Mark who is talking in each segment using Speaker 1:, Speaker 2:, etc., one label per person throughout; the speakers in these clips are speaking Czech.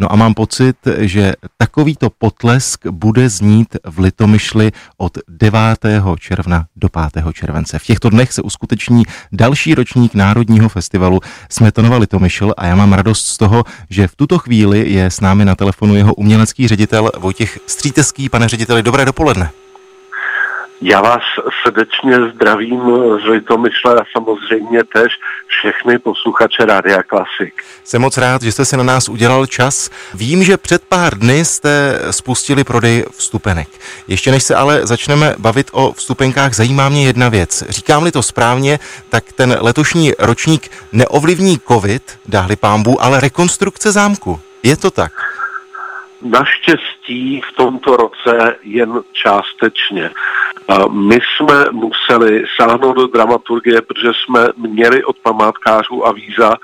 Speaker 1: No a mám pocit, že takovýto potlesk bude znít v Litomyšli od 9. června do 5. července. V těchto dnech se uskuteční další ročník Národního festivalu Smetonova Litomyšl a já mám radost z toho, že v tuto chvíli je s námi na telefonu jeho umělecký ředitel Vojtěch Stříteský. Pane řediteli, dobré dopoledne.
Speaker 2: Já vás srdečně zdravím z Litomyšle a samozřejmě tež všechny posluchače Rádia Klasik.
Speaker 1: Jsem moc rád, že jste si na nás udělal čas. Vím, že před pár dny jste spustili prodej vstupenek. Ještě než se ale začneme bavit o vstupenkách, zajímá mě jedna věc. Říkám-li to správně, tak ten letošní ročník neovlivní covid, dáhli pámbu, ale rekonstrukce zámku. Je to tak?
Speaker 2: Naštěstí v tomto roce jen částečně. My jsme museli sáhnout do dramaturgie, protože jsme měli od památkářů a víza,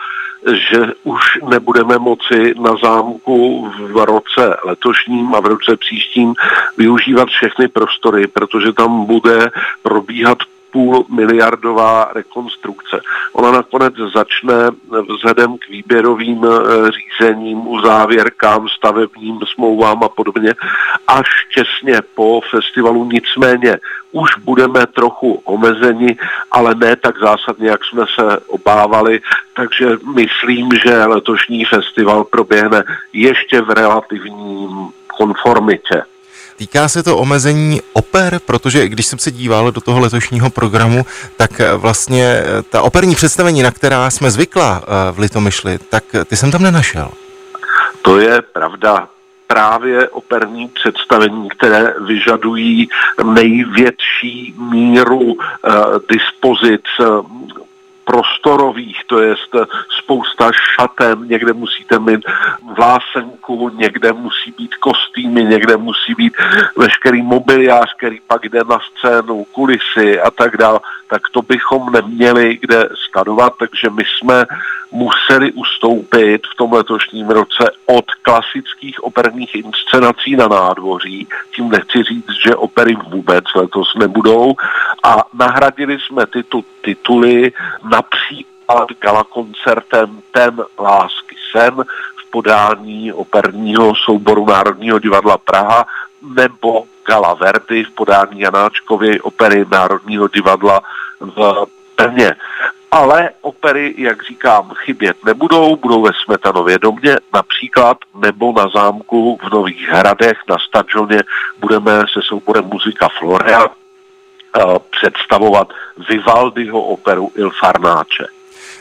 Speaker 2: že už nebudeme moci na zámku v roce letošním a v roce příštím využívat všechny prostory, protože tam bude probíhat půl miliardová rekonstrukce. Ona nakonec začne vzhledem k výběrovým eh, řízením, uzávěrkám, stavebním smlouvám a podobně až těsně po festivalu. Nicméně už budeme trochu omezeni, ale ne tak zásadně, jak jsme se obávali, takže myslím, že letošní festival proběhne ještě v relativním konformitě.
Speaker 1: Týká se to omezení oper, protože když jsem se díval do toho letošního programu, tak eh, vlastně eh, ta operní představení, na která jsme zvykla eh, v Litomyšli, tak ty jsem tam nenašel.
Speaker 2: To je pravda právě operní představení, které vyžadují největší míru uh, dispozic, prostorových, to je spousta šatem, někde musíte mít vlásenku, někde musí být kostýmy, někde musí být veškerý mobiliář, který pak jde na scénu, kulisy a tak dále, tak to bychom neměli kde skladovat, takže my jsme museli ustoupit v tom letošním roce od klasických operních inscenací na nádvoří. Tím nechci říct, že opery vůbec letos nebudou. A nahradili jsme tyto tituly například galakoncertem Ten lásky sen v podání operního souboru Národního divadla Praha nebo Gala Verdi v podání Janáčkově opery Národního divadla v Brně ale opery, jak říkám, chybět nebudou, budou ve Smetanově domě například, nebo na zámku v Nových Hradech na stadioně budeme se souborem muzika Florea uh, představovat Vivaldiho operu Il Farnáče.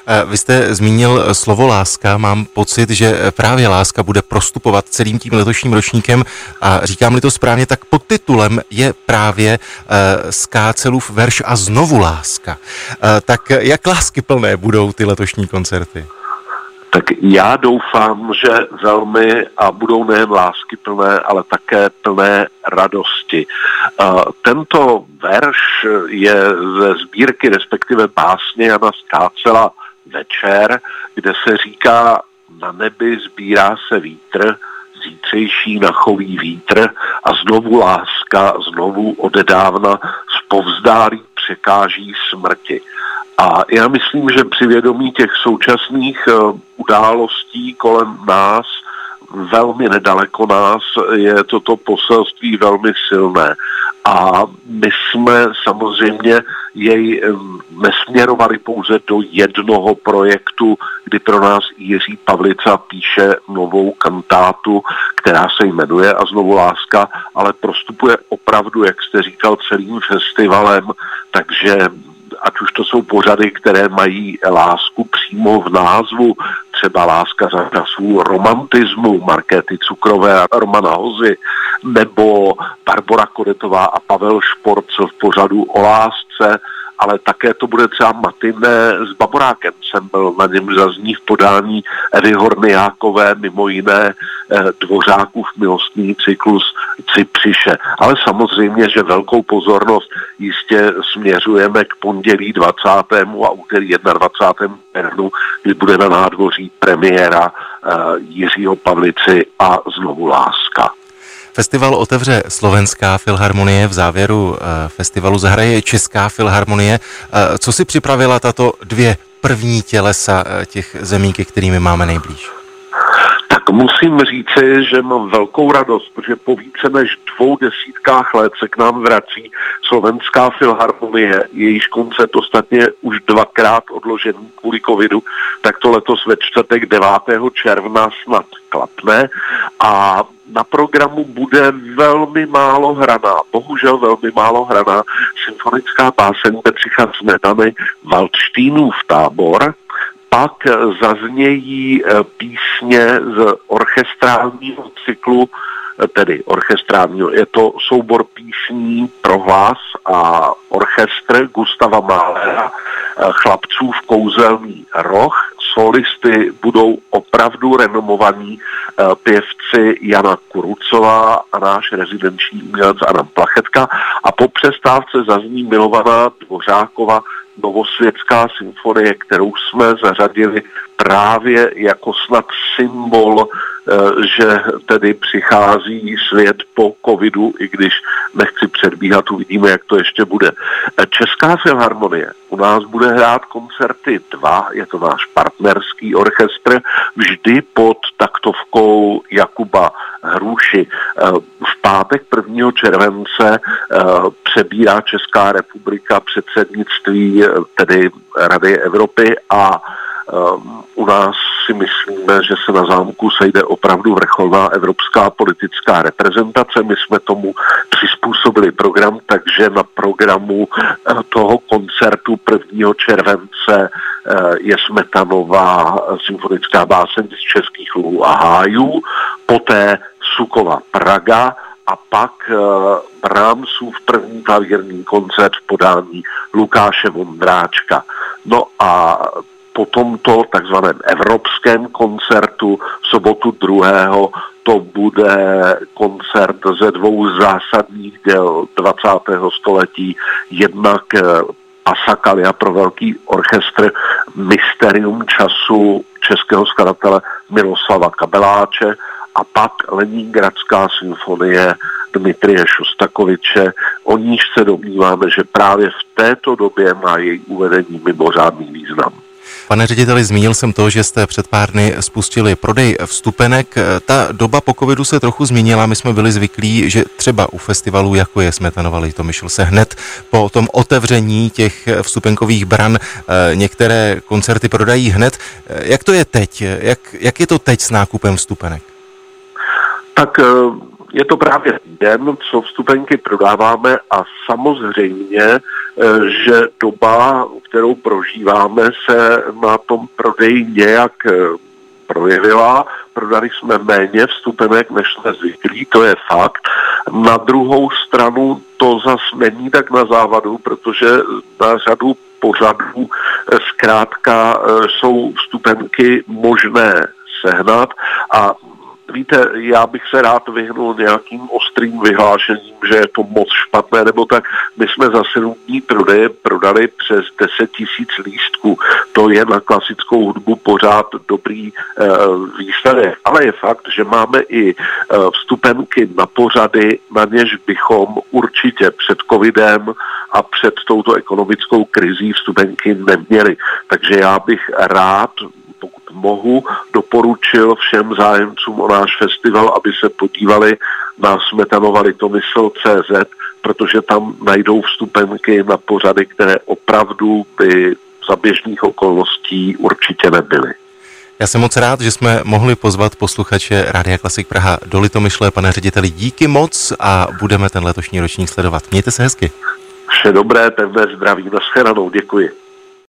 Speaker 1: Eh, vy jste zmínil slovo láska. Mám pocit, že právě láska bude prostupovat celým tím letošním ročníkem a říkám-li to správně, tak pod titulem je právě eh, Skácelův verš a znovu láska. Eh, tak jak lásky plné budou ty letošní koncerty?
Speaker 2: Tak já doufám, že velmi a budou nejen lásky plné, ale také plné radosti. Tento verš je ze sbírky, respektive básně Jana Skácela večer, kde se říká, na nebi sbírá se vítr, zítřejší nachový vítr a znovu láska, znovu odedávna povzdálí překáží smrti. A já myslím, že při vědomí těch současných uh, událostí kolem nás, velmi nedaleko nás, je toto poselství velmi silné. A my jsme samozřejmě jej nesměrovali pouze do jednoho projektu, kdy pro nás Jiří Pavlica píše novou kantátu, která se jmenuje A znovu láska, ale prostupuje opravdu, jak jste říkal, celým festivalem, takže ať už to jsou pořady, které mají lásku přímo v názvu, třeba láska za časů romantismu, Markéty Cukrové a Romana Hozy, nebo Barbara Kodetová a Pavel Šporcel v pořadu o lásce, ale také to bude třeba Matine s Baborákem. Jsem byl na něm zazní v podání Evy Horniákové, mimo jiné eh, Dvořákův milostný cyklus Cipřiše. Ale samozřejmě, že velkou pozornost jistě směřujeme k pondělí 20. a úterý 21. červnu, kdy bude na nádvoří premiéra eh, Jiřího Pavlici a znovu láska.
Speaker 1: Festival otevře Slovenská filharmonie, v závěru eh, festivalu zahraje Česká filharmonie. Eh, co si připravila tato dvě první tělesa eh, těch zemí, ke kterými máme nejblíž?
Speaker 2: Tak musím říci, že mám velkou radost, protože po více než dvou desítkách let se k nám vrací slovenská filharmonie, jejíž koncert ostatně už dvakrát odložený kvůli covidu, tak to letos ve čtvrtek 9. června snad klapne a na programu bude velmi málo hraná, bohužel velmi málo hraná symfonická báseň Bedřicha Smetany Waldštínův tábor, pak zaznějí eh, písně z orchestrálního cyklu, eh, tedy orchestrálního, je to soubor písní pro hlas a orchestr Gustava Málera, eh, chlapců v kouzelný roh, solisty budou opravdu renomovaní pěvci Jana Kurucová a náš rezidenční umělec Adam Plachetka. A po přestávce zazní milovaná Dvořákova Novosvětská symfonie, kterou jsme zařadili právě jako snad symbol, eh, že tedy přichází svět po covidu, i když nechci předbíhat, uvidíme, jak to ještě bude. Eh, Česká filharmonie u nás bude hrát koncerty dva, je to náš partnerský orchestr, vždy pod taktovkou Jakuba Hruši. Eh, v pátek 1. července přebírá Česká republika předsednictví tedy Rady Evropy a um, u nás si myslíme, že se na zámku sejde opravdu vrcholná evropská politická reprezentace. My jsme tomu přizpůsobili program, takže na programu eh, toho koncertu 1. července eh, je Smetanová symfonická báseň z českých lů a hájů, poté Sukova Praga a pak uh, Brahmsův první klavírní koncert v podání Lukáše Vondráčka. No a po tomto takzvaném evropském koncertu v sobotu 2. to bude koncert ze dvou zásadních děl 20. století. Jednak eh, Pasakalia pro velký orchestr Mysterium času českého skladatele Miloslava Kabeláče a pak Leningradská symfonie Dmitrie Šostakoviče, o níž se domníváme, že právě v této době má její uvedení mimořádný význam.
Speaker 1: Pane řediteli, zmínil jsem to, že jste před pár dny spustili prodej vstupenek. Ta doba po covidu se trochu změnila. My jsme byli zvyklí, že třeba u festivalů, jako je Smetanova Litomyšl, se hned po tom otevření těch vstupenkových bran eh, některé koncerty prodají hned. Jak to je teď? Jak, jak je to teď s nákupem vstupenek?
Speaker 2: Tak eh, je to právě den, co vstupenky prodáváme a samozřejmě, eh, že doba, kterou prožíváme, se na tom prodeji nějak eh, projevila. Prodali jsme méně vstupenek, než jsme zvyklí, to je fakt. Na druhou stranu to zas není tak na závadu, protože na řadu pořadů zkrátka jsou vstupenky možné sehnat a víte, já bych se rád vyhnul nějakým ostrým vyhlášením, že je to moc špatné, nebo tak. My jsme za 7 dní prodeje prodali přes 10 tisíc lístků. To je na klasickou hudbu pořád dobrý e, výsledek. Ale je fakt, že máme i e, vstupenky na pořady, na něž bychom určitě před covidem a před touto ekonomickou krizí vstupenky neměli. Takže já bych rád mohu, doporučil všem zájemcům o náš festival, aby se podívali na Smetanova CZ, protože tam najdou vstupenky na pořady, které opravdu by za běžných okolností určitě nebyly.
Speaker 1: Já jsem moc rád, že jsme mohli pozvat posluchače Rádia Klasik Praha do Litomyšle. Pane řediteli, díky moc a budeme ten letošní ročník sledovat. Mějte se hezky.
Speaker 2: Vše dobré, pevné zdraví, nashledanou, děkuji.